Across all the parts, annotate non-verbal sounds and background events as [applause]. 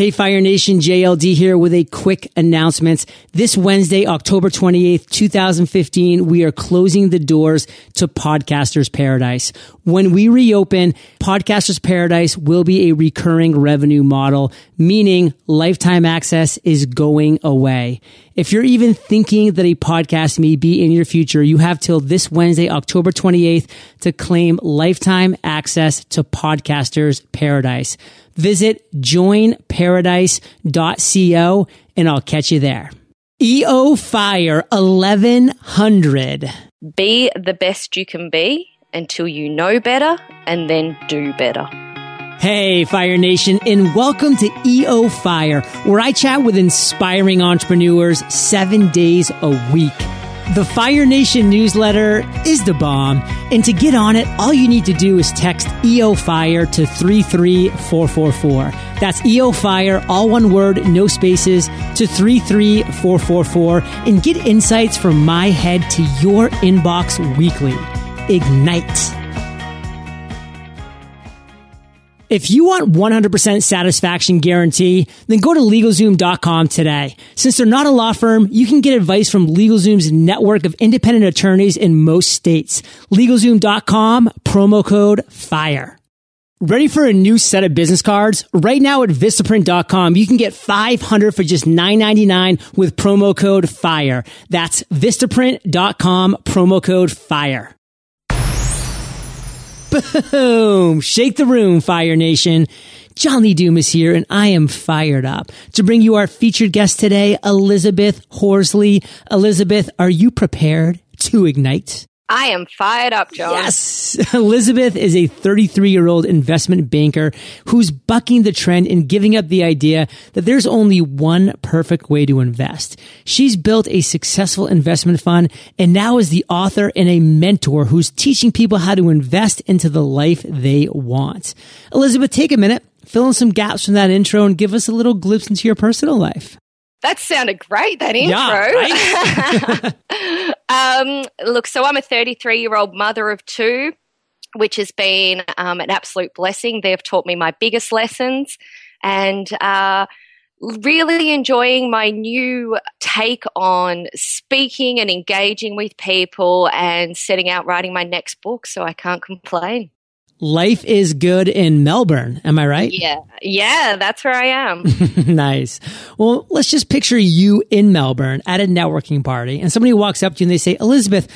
Hey, Fire Nation, JLD here with a quick announcement. This Wednesday, October 28th, 2015, we are closing the doors to Podcasters Paradise. When we reopen, Podcasters Paradise will be a recurring revenue model, meaning lifetime access is going away. If you're even thinking that a podcast may be in your future, you have till this Wednesday, October 28th to claim lifetime access to Podcasters Paradise. Visit joinparadise.co and I'll catch you there. EO Fire 1100. Be the best you can be until you know better and then do better. Hey, Fire Nation, and welcome to EO Fire, where I chat with inspiring entrepreneurs seven days a week. The Fire Nation newsletter is the bomb, and to get on it, all you need to do is text EO Fire to 33444. That's EO Fire, all one word, no spaces, to 33444, and get insights from my head to your inbox weekly. Ignite. If you want 100% satisfaction guarantee, then go to LegalZoom.com today. Since they're not a law firm, you can get advice from LegalZoom's network of independent attorneys in most states. LegalZoom.com, promo code FIRE. Ready for a new set of business cards? Right now at Vistaprint.com, you can get 500 for just $9.99 with promo code FIRE. That's Vistaprint.com, promo code FIRE. Boom! Shake the room, Fire Nation. John Lee Dumas is here, and I am fired up to bring you our featured guest today, Elizabeth Horsley. Elizabeth, are you prepared to ignite? I am fired up, John. Yes. [laughs] Elizabeth is a 33 year old investment banker who's bucking the trend and giving up the idea that there's only one perfect way to invest. She's built a successful investment fund and now is the author and a mentor who's teaching people how to invest into the life they want. Elizabeth, take a minute, fill in some gaps from that intro and give us a little glimpse into your personal life. That sounded great, that intro. Yeah, right? [laughs] [laughs] um, look, so I'm a 33 year old mother of two, which has been um, an absolute blessing. They've taught me my biggest lessons and uh, really enjoying my new take on speaking and engaging with people and setting out writing my next book. So I can't complain. Life is good in Melbourne. Am I right? Yeah. Yeah, that's where I am. [laughs] nice. Well, let's just picture you in Melbourne at a networking party and somebody walks up to you and they say, Elizabeth,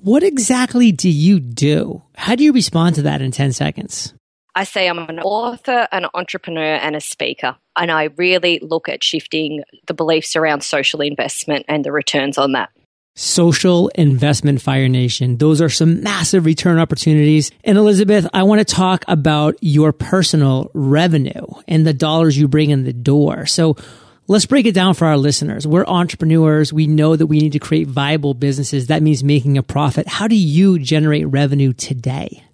what exactly do you do? How do you respond to that in 10 seconds? I say I'm an author, an entrepreneur, and a speaker. And I really look at shifting the beliefs around social investment and the returns on that social investment fire nation. Those are some massive return opportunities. And elizabeth i want to talk about your personal revenue and the dollars you bring in the door. So let's break it down for our listeners. We're entrepreneurs. We know that we need to create viable businesses. That means making a profit. How do you generate revenue today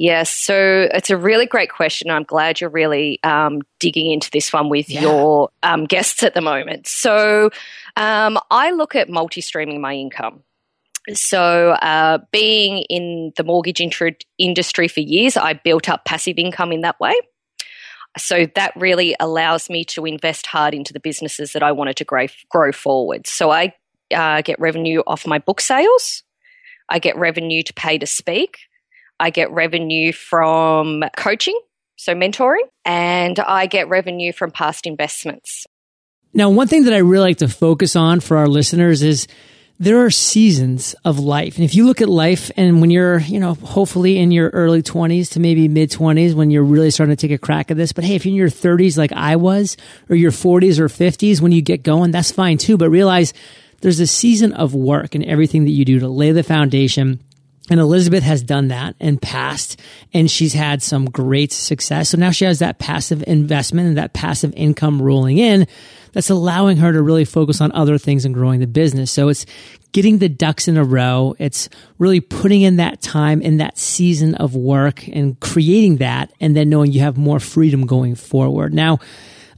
Yes, so it's a really great question. I'm glad you're really um, digging into this one with yeah. your um, guests at the moment. So, um, I look at multi streaming my income. So, uh, being in the mortgage industry for years, I built up passive income in that way. So, that really allows me to invest hard into the businesses that I wanted to grow, grow forward. So, I uh, get revenue off my book sales, I get revenue to pay to speak. I get revenue from coaching, so mentoring, and I get revenue from past investments. Now, one thing that I really like to focus on for our listeners is there are seasons of life. And if you look at life and when you're, you know, hopefully in your early 20s to maybe mid 20s when you're really starting to take a crack at this, but hey, if you're in your 30s like I was or your 40s or 50s when you get going, that's fine too. But realize there's a season of work and everything that you do to lay the foundation and Elizabeth has done that and passed and she's had some great success. So now she has that passive investment and that passive income rolling in that's allowing her to really focus on other things and growing the business. So it's getting the ducks in a row. It's really putting in that time in that season of work and creating that and then knowing you have more freedom going forward. Now,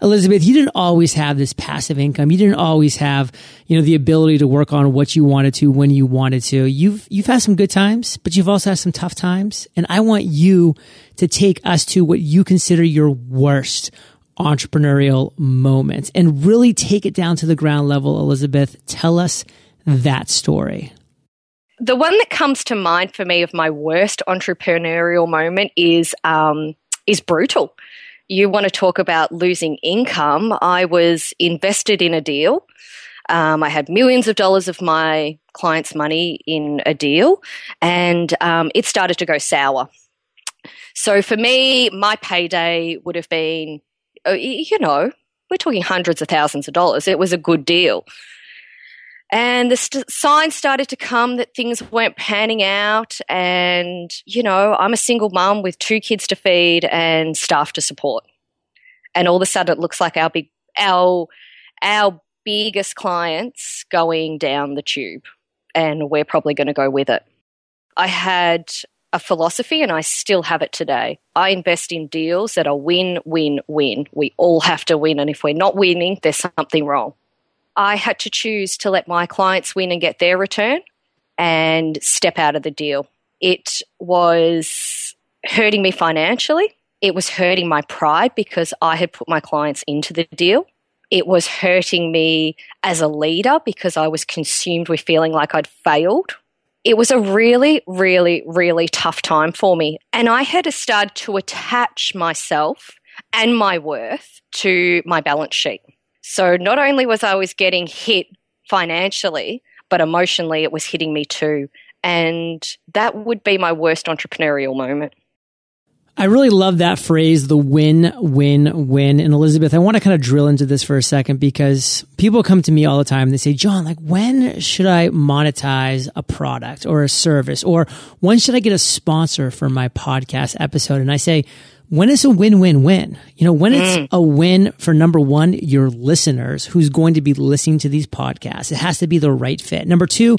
Elizabeth, you didn't always have this passive income. You didn't always have, you know, the ability to work on what you wanted to when you wanted to. You've, you've had some good times, but you've also had some tough times. And I want you to take us to what you consider your worst entrepreneurial moments and really take it down to the ground level. Elizabeth, tell us that story. The one that comes to mind for me of my worst entrepreneurial moment is um, is brutal. You want to talk about losing income? I was invested in a deal. Um, I had millions of dollars of my clients' money in a deal, and um, it started to go sour. So for me, my payday would have been, uh, you know, we're talking hundreds of thousands of dollars. It was a good deal. And the st- signs started to come that things weren't panning out. And, you know, I'm a single mum with two kids to feed and staff to support. And all of a sudden it looks like our big, our, our biggest clients going down the tube. And we're probably going to go with it. I had a philosophy and I still have it today. I invest in deals that are win, win, win. We all have to win. And if we're not winning, there's something wrong. I had to choose to let my clients win and get their return and step out of the deal. It was hurting me financially. It was hurting my pride because I had put my clients into the deal. It was hurting me as a leader because I was consumed with feeling like I'd failed it was a really, really, really tough time for me. And I had to start to attach myself and my worth to my balance sheet. So not only was I was getting hit financially, but emotionally it was hitting me too. And that would be my worst entrepreneurial moment. I really love that phrase, the win, win, win. And Elizabeth, I want to kind of drill into this for a second because people come to me all the time and they say, John, like, when should I monetize a product or a service? Or when should I get a sponsor for my podcast episode? And I say, when is a win-win-win? You know, when it's mm. a win for number one, your listeners who's going to be listening to these podcasts. It has to be the right fit. Number two,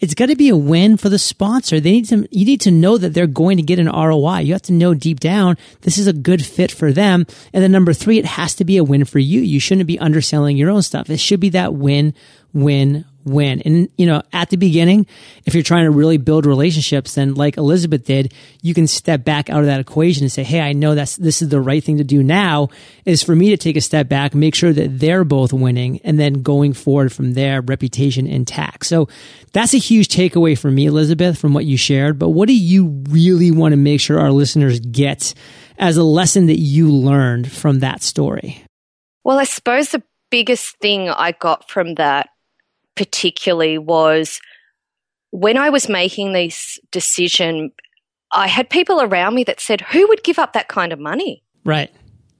it's got to be a win for the sponsor. They need to, you need to know that they're going to get an ROI. You have to know deep down this is a good fit for them. And then number three, it has to be a win for you. You shouldn't be underselling your own stuff. It should be that win, win, win. And, you know, at the beginning, if you're trying to really build relationships, then like Elizabeth did, you can step back out of that equation and say, Hey, I know that's, this is the right thing to do now is for me to take a step back, make sure that they're both winning and then going forward from their reputation intact. So that's a huge takeaway for me, Elizabeth, from what you shared. But what do you really want to make sure our listeners get as a lesson that you learned from that story? Well, I suppose the biggest thing I got from that particularly was when I was making this decision, I had people around me that said, Who would give up that kind of money? Right.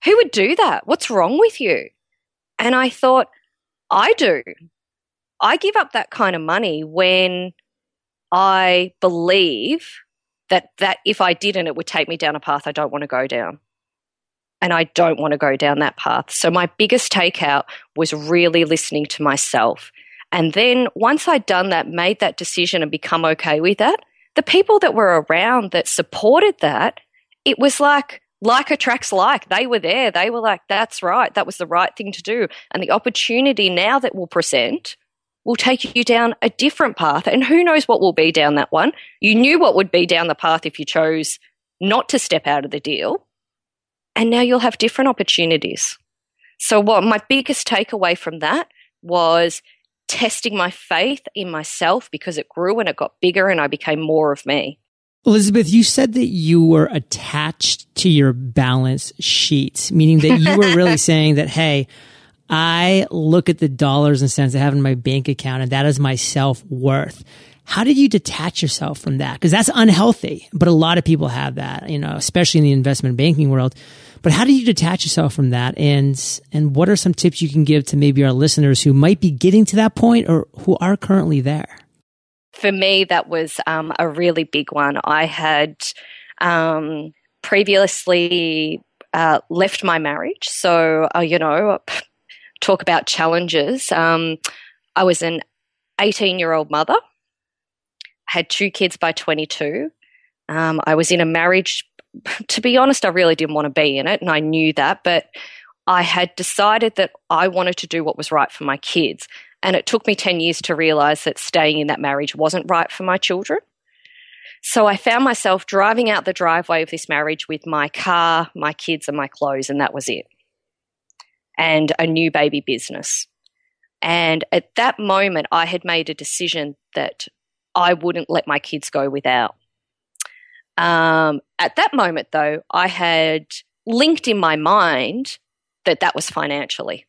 Who would do that? What's wrong with you? And I thought, I do. I give up that kind of money when I believe that that if I didn't, it would take me down a path I don't want to go down. And I don't want to go down that path. So my biggest takeout was really listening to myself and then once I'd done that, made that decision and become okay with that, the people that were around that supported that, it was like, like attracts like. They were there. They were like, that's right. That was the right thing to do. And the opportunity now that will present will take you down a different path. And who knows what will be down that one? You knew what would be down the path if you chose not to step out of the deal. And now you'll have different opportunities. So, what my biggest takeaway from that was testing my faith in myself because it grew and it got bigger and I became more of me. Elizabeth, you said that you were attached to your balance sheet, meaning that you were really [laughs] saying that, hey, I look at the dollars and cents I have in my bank account and that is my self worth. How did you detach yourself from that? Because that's unhealthy, but a lot of people have that, you know, especially in the investment banking world. But how do you detach yourself from that? And, and what are some tips you can give to maybe our listeners who might be getting to that point or who are currently there? For me, that was um, a really big one. I had um, previously uh, left my marriage. So, uh, you know, talk about challenges. Um, I was an 18 year old mother, had two kids by 22. Um, I was in a marriage to be honest, I really didn't want to be in it, and I knew that, but I had decided that I wanted to do what was right for my kids. And it took me 10 years to realize that staying in that marriage wasn't right for my children. So I found myself driving out the driveway of this marriage with my car, my kids, and my clothes, and that was it. and a new baby business. And at that moment, I had made a decision that I wouldn't let my kids go without. Um, at that moment, though, I had linked in my mind that that was financially.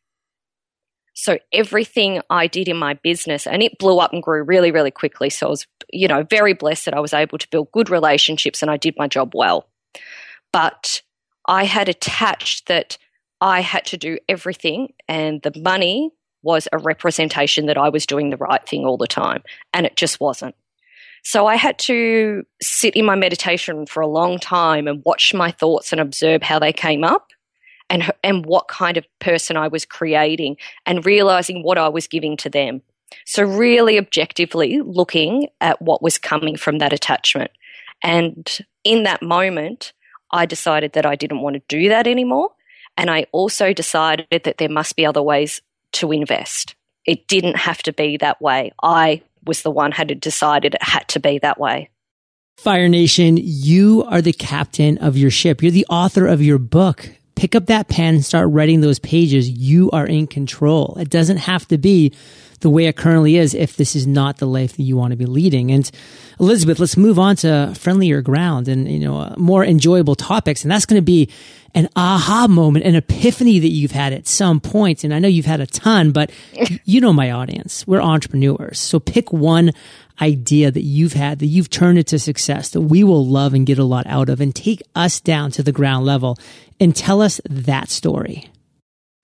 So everything I did in my business, and it blew up and grew really, really quickly. So I was, you know, very blessed that I was able to build good relationships and I did my job well. But I had attached that I had to do everything, and the money was a representation that I was doing the right thing all the time, and it just wasn't. So I had to sit in my meditation for a long time and watch my thoughts and observe how they came up and and what kind of person I was creating and realizing what I was giving to them. So really objectively looking at what was coming from that attachment. And in that moment, I decided that I didn't want to do that anymore. And I also decided that there must be other ways to invest. It didn't have to be that way. I was the one had decided it had to be that way. Fire Nation, you are the captain of your ship. You're the author of your book. Pick up that pen and start writing those pages. You are in control. It doesn't have to be the way it currently is if this is not the life that you want to be leading. And Elizabeth, let's move on to friendlier ground and, you know, uh, more enjoyable topics. And that's going to be an aha moment, an epiphany that you've had at some point. And I know you've had a ton, but [laughs] you know my audience. We're entrepreneurs. So pick one idea that you've had that you've turned into success that we will love and get a lot out of and take us down to the ground level and tell us that story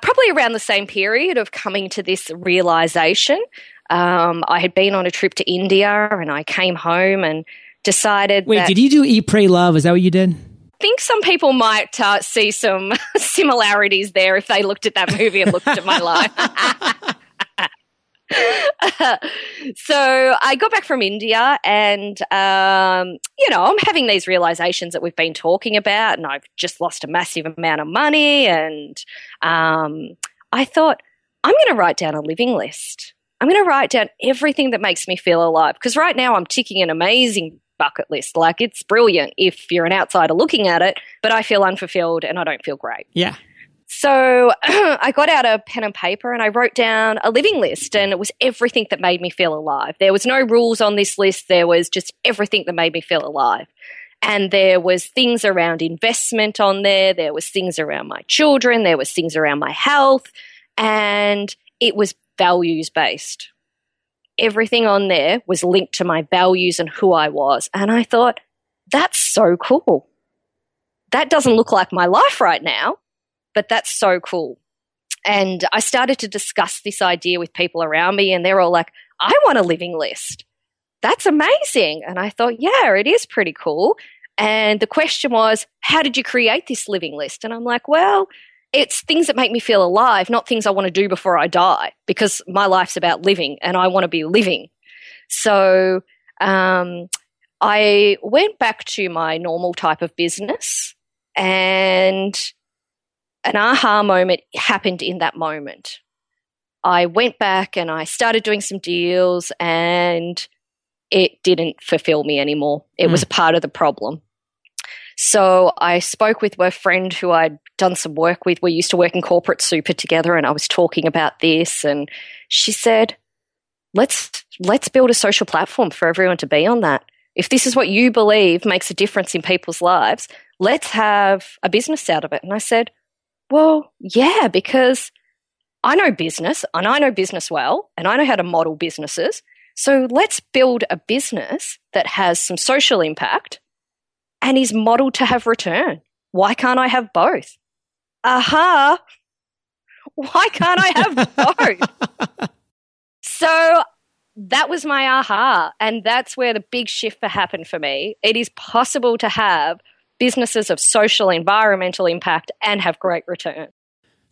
probably around the same period of coming to this realization. Um, I had been on a trip to India and I came home and decided. Wait, that, did you do Eat, Pray, Love? Is that what you did? I think some people might uh, see some [laughs] similarities there if they looked at that movie and looked at my life. [laughs] [laughs] so I got back from India and, um, you know, I'm having these realizations that we've been talking about, and I've just lost a massive amount of money. And um, I thought, I'm going to write down a living list. I'm going to write down everything that makes me feel alive. Because right now I'm ticking an amazing bucket list. Like it's brilliant if you're an outsider looking at it, but I feel unfulfilled and I don't feel great. Yeah. So [clears throat] I got out a pen and paper and I wrote down a living list, and it was everything that made me feel alive. There was no rules on this list, there was just everything that made me feel alive. And there was things around investment on there, there was things around my children, there was things around my health, and it was values based. Everything on there was linked to my values and who I was. And I thought, that's so cool. That doesn't look like my life right now but that's so cool. And I started to discuss this idea with people around me, and they're all like, I want a living list. That's amazing. And I thought, yeah, it is pretty cool. And the question was, how did you create this living list? And I'm like, well, it's things that make me feel alive, not things I want to do before I die, because my life's about living and I want to be living. So um, I went back to my normal type of business and an aha moment happened in that moment. I went back and I started doing some deals and it didn't fulfill me anymore. It mm. was a part of the problem. So I spoke with a friend who I'd done some work with. We used to work in corporate super together and I was talking about this and she said, "Let's let's build a social platform for everyone to be on that. If this is what you believe makes a difference in people's lives, let's have a business out of it." And I said, well, yeah, because I know business and I know business well and I know how to model businesses. So let's build a business that has some social impact and is modeled to have return. Why can't I have both? Aha. Why can't I have [laughs] both? so that was my aha. And that's where the big shift happened for me. It is possible to have businesses of social, environmental impact and have great return.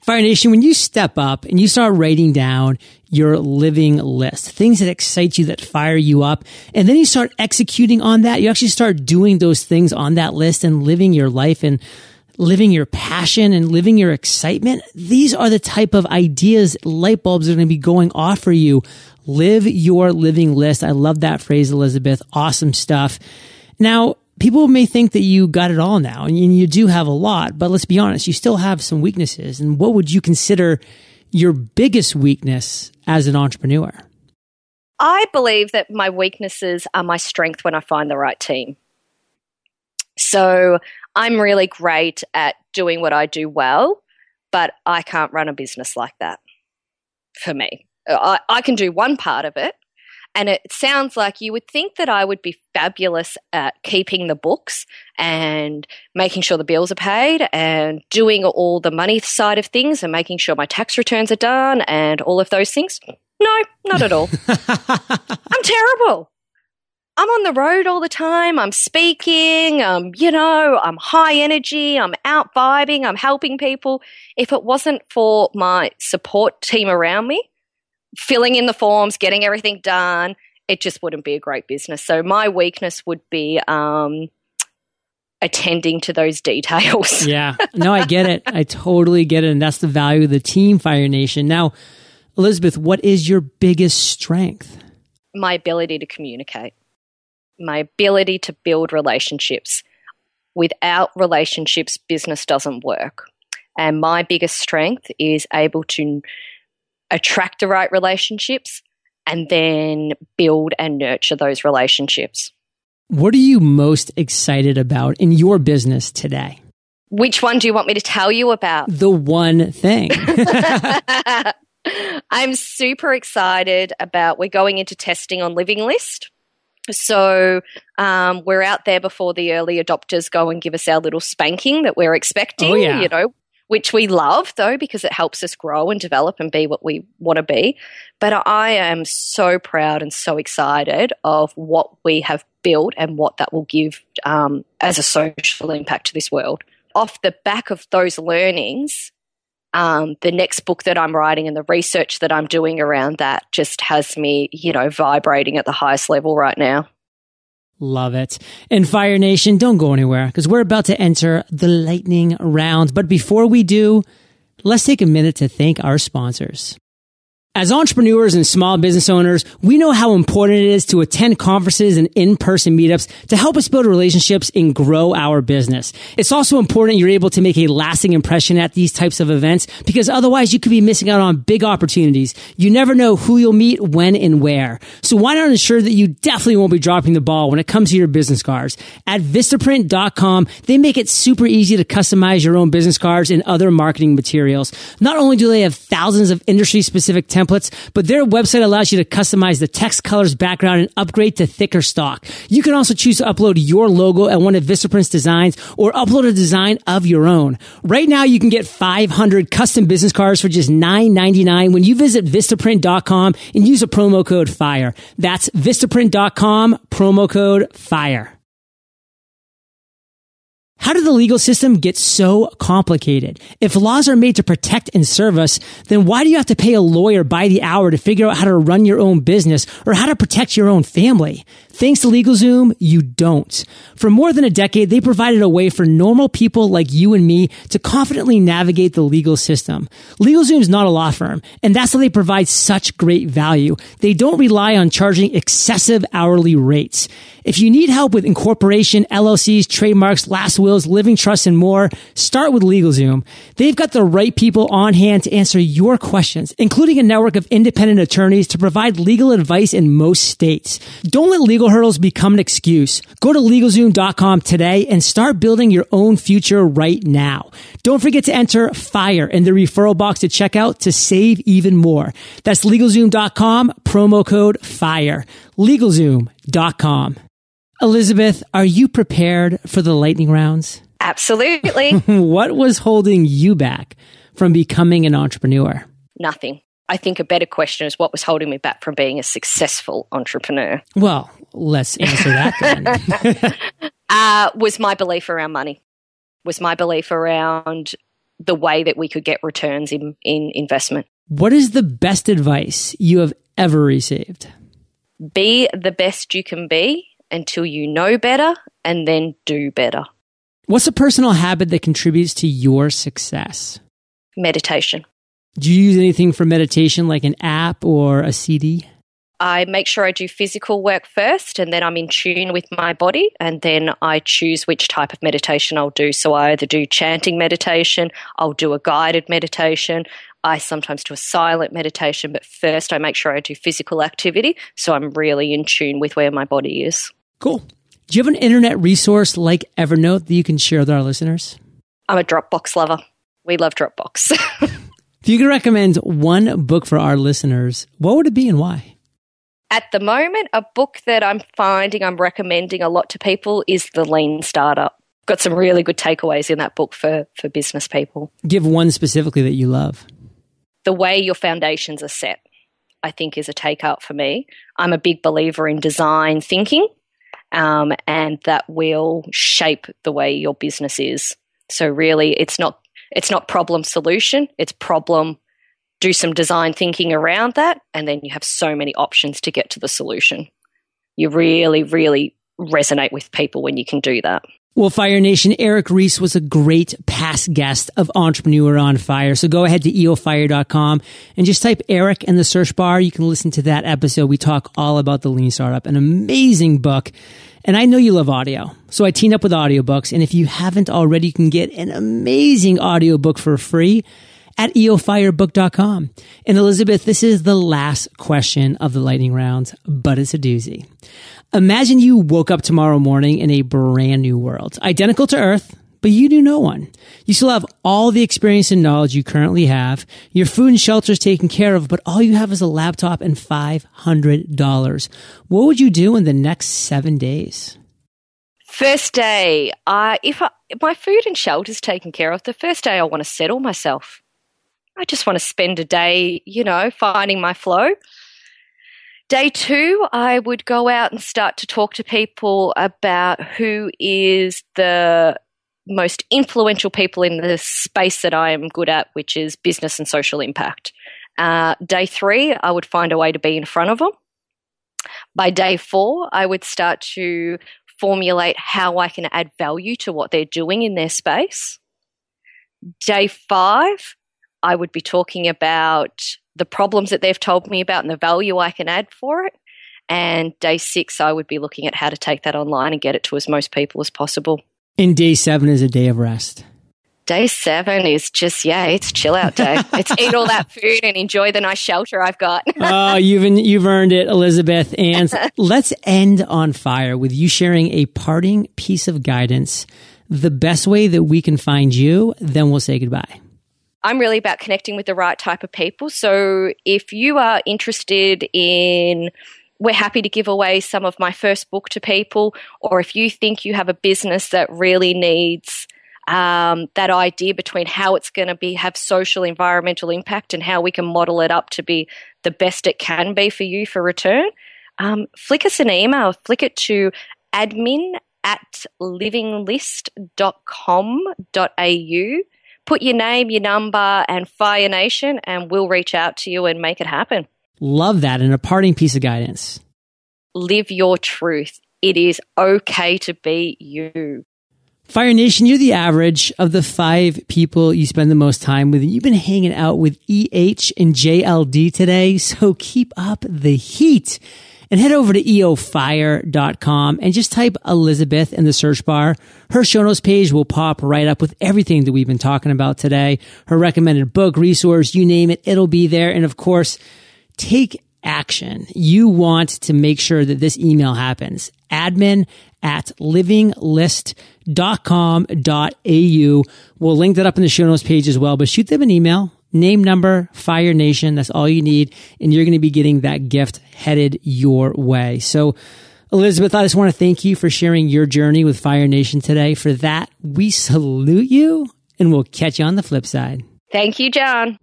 Fire Nation, when you step up and you start writing down your living list, things that excite you, that fire you up, and then you start executing on that, you actually start doing those things on that list and living your life and living your passion and living your excitement. These are the type of ideas, light bulbs are going to be going off for you. Live your living list. I love that phrase, Elizabeth. Awesome stuff. Now, people may think that you got it all now and you do have a lot, but let's be honest, you still have some weaknesses. And what would you consider your biggest weakness as an entrepreneur? I believe that my weaknesses are my strength when I find the right team. So I'm really great at doing what I do well, but I can't run a business like that for me. I, I can do one part of it, and it sounds like you would think that I would be fabulous at keeping the books and making sure the bills are paid and doing all the money side of things and making sure my tax returns are done and all of those things. No, not at all. [laughs] I'm terrible. I'm on the road all the time. I'm speaking. Um, you know, I'm high energy. I'm out vibing. I'm helping people. If it wasn't for my support team around me, filling in the forms, getting everything done, it just wouldn't be a great business. So my weakness would be um, attending to those [laughs] details. yeah, no, I get it. I totally get it, and that's the value of the team, Fire Nation. Now, Elizabeth, what is your biggest strength? My ability to communicate, my ability to build relationships. Without relationships, business doesn't work. And my biggest strength is able to attract the right relationships and then build and nurture those relationships. What are you most excited about in your business today? Which one do you want me to tell you about? The one thing. [laughs] [laughs] I'm super excited about we're going into testing on Living List. So um, we're out there before the early adopters go and give us our little spanking that we're expecting. Oh, yeah. You know, which we love though because it helps us grow and develop and be what we want to be. But I am so proud and so excited of what we have built and what that will give um, as a social impact to this world. Off the back of those learnings, um, the next book that I'm writing and the research that I'm doing around that just has me, you know, vibrating at the highest level right now. Love it. And Fire Nation, don't go anywhere because we're about to enter the lightning round. But before we do, let's take a minute to thank our sponsors. As entrepreneurs and small business owners, we know how important it is to attend conferences and in-person meetups to help us build relationships and grow our business. It's also important you're able to make a lasting impression at these types of events because otherwise you could be missing out on big opportunities. You never know who you'll meet, when, and where. So why not ensure that you definitely won't be dropping the ball when it comes to your business cards? At Vistaprint.com, they make it super easy to customize your own business cards and other marketing materials. Not only do they have thousands of industry specific templates, templates, but their website allows you to customize the text, colors, background, and upgrade to thicker stock. You can also choose to upload your logo at one of Vistaprint's designs or upload a design of your own. Right now, you can get 500 custom business cards for just $9.99 when you visit Vistaprint.com and use a promo code FIRE. That's Vistaprint.com, promo code FIRE. How did the legal system get so complicated? If laws are made to protect and serve us, then why do you have to pay a lawyer by the hour to figure out how to run your own business or how to protect your own family? Thanks to LegalZoom, you don't. For more than a decade, they provided a way for normal people like you and me to confidently navigate the legal system. LegalZoom is not a law firm, and that's why they provide such great value. They don't rely on charging excessive hourly rates. If you need help with incorporation, LLCs, trademarks, last living trusts, and more, start with LegalZoom. They've got the right people on hand to answer your questions, including a network of independent attorneys to provide legal advice in most states. Don't let legal hurdles become an excuse. Go to LegalZoom.com today and start building your own future right now. Don't forget to enter FIRE in the referral box to check out to save even more. That's LegalZoom.com, promo code FIRE. LegalZoom.com. Elizabeth, are you prepared for the lightning rounds? Absolutely. [laughs] what was holding you back from becoming an entrepreneur? Nothing. I think a better question is what was holding me back from being a successful entrepreneur? Well, let's answer that then. [laughs] [laughs] uh, was my belief around money, was my belief around the way that we could get returns in, in investment. What is the best advice you have ever received? Be the best you can be until you know better and then do better. What's a personal habit that contributes to your success? Meditation. Do you use anything for meditation like an app or a CD? I make sure I do physical work first and then I'm in tune with my body and then I choose which type of meditation I'll do. So I either do chanting meditation, I'll do a guided meditation, I sometimes do a silent meditation, but first I make sure I do physical activity so I'm really in tune with where my body is. Cool. Do you have an internet resource like Evernote that you can share with our listeners? I'm a Dropbox lover. We love Dropbox. [laughs] if you could recommend one book for our listeners, what would it be and why? At the moment, a book that I'm finding I'm recommending a lot to people is The Lean Startup. Got some really good takeaways in that book for, for business people. Give one specifically that you love. The way your foundations are set, I think, is a takeout for me. I'm a big believer in design thinking, um, and that will shape the way your business is. So really, it's not it's not problem solution; it's problem do some design thinking around that, and then you have so many options to get to the solution. You really, really resonate with people when you can do that. Well, Fire Nation, Eric Ries was a great past guest of Entrepreneur on Fire. So go ahead to eofire.com and just type Eric in the search bar. You can listen to that episode. We talk all about the lean startup, an amazing book. And I know you love audio. So I teamed up with audiobooks. And if you haven't already, you can get an amazing audiobook for free at eofirebook.com. And Elizabeth, this is the last question of the lightning round, but it's a doozy. Imagine you woke up tomorrow morning in a brand new world, identical to Earth, but you knew no one. You still have all the experience and knowledge you currently have. Your food and shelter is taken care of, but all you have is a laptop and $500. What would you do in the next seven days? First day, if, I, if my food and shelter is taken care of, the first day I want to settle myself. I just want to spend a day, you know, finding my flow. Day two, I would go out and start to talk to people about who is the most influential people in the space that I am good at, which is business and social impact. Uh, day three, I would find a way to be in front of them. By day four, I would start to formulate how I can add value to what they're doing in their space. Day five, I would be talking about the problems that they've told me about and the value I can add for it. And day six, I would be looking at how to take that online and get it to as most people as possible. And day seven is a day of rest. Day seven is just yeah, it's chill out day. [laughs] it's eat all that food and enjoy the nice shelter I've got. [laughs] oh, you've you've earned it, Elizabeth. And [laughs] let's end on fire with you sharing a parting piece of guidance, the best way that we can find you. Then we'll say goodbye. I'm really about connecting with the right type of people. So if you are interested in we're happy to give away some of my first book to people, or if you think you have a business that really needs um, that idea between how it's going to be have social environmental impact and how we can model it up to be the best it can be for you for return, um, flick us an email, flick it to admin at livinglist.com.au put your name, your number, and Fire Nation, and we'll reach out to you and make it happen. Love that. And a parting piece of guidance live your truth. It is okay to be you. Fire Nation, you're the average of the five people you spend the most time with. You've been hanging out with EH and JLD today, so keep up the heat and head over to eofire.com and just type Elizabeth in the search bar. Her show notes page will pop right up with everything that we've been talking about today. Her recommended book, resource, you name it, it'll be there. And of course, take action. You want to make sure that this email happens. Admin at livinglist.com.au. We'll link that up in the show notes page as well, but shoot them an email name number, Fire Nation. That's all you need. And you're going to be getting that gift headed your way. So, Elizabeth, I just want to thank you for sharing your journey with Fire Nation today. For that, we salute you and we'll catch you on the flip side. Thank you, John.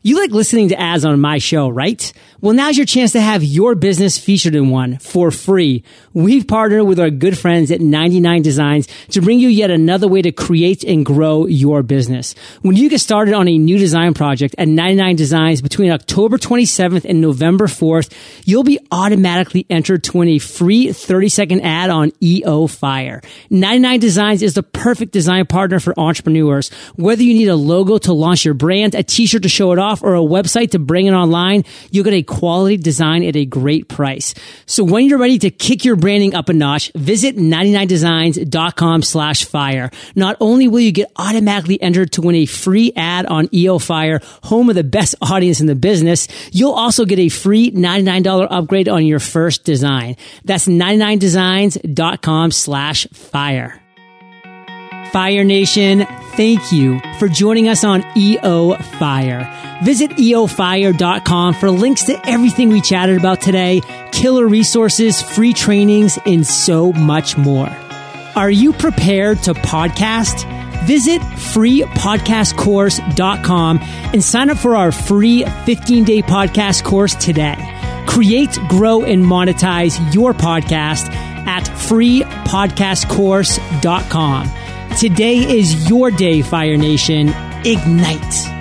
You like listening to ads on my show, right? Well, now's your chance to have your business featured in one for free. We've partnered with our good friends at 99 Designs to bring you yet another way to create and grow your business. When you get started on a new design project at 99 Designs between October 27th and November 4th, you'll be automatically entered to win a free 30 second ad on EO Fire. 99 Designs is the perfect design partner for entrepreneurs. Whether you need a logo to launch your brand, a t-shirt to show it off, off or a website to bring it online, you'll get a quality design at a great price. So when you're ready to kick your branding up a notch, visit 99designs.com slash fire. Not only will you get automatically entered to win a free ad on EO Fire, home of the best audience in the business, you'll also get a free $99 upgrade on your first design. That's 99designs.com slash fire. Fire Nation, thank you for joining us on EO Fire. Visit eofire.com for links to everything we chatted about today, killer resources, free trainings, and so much more. Are you prepared to podcast? Visit freepodcastcourse.com and sign up for our free 15 day podcast course today. Create, grow, and monetize your podcast at freepodcastcourse.com. Today is your day, Fire Nation. Ignite.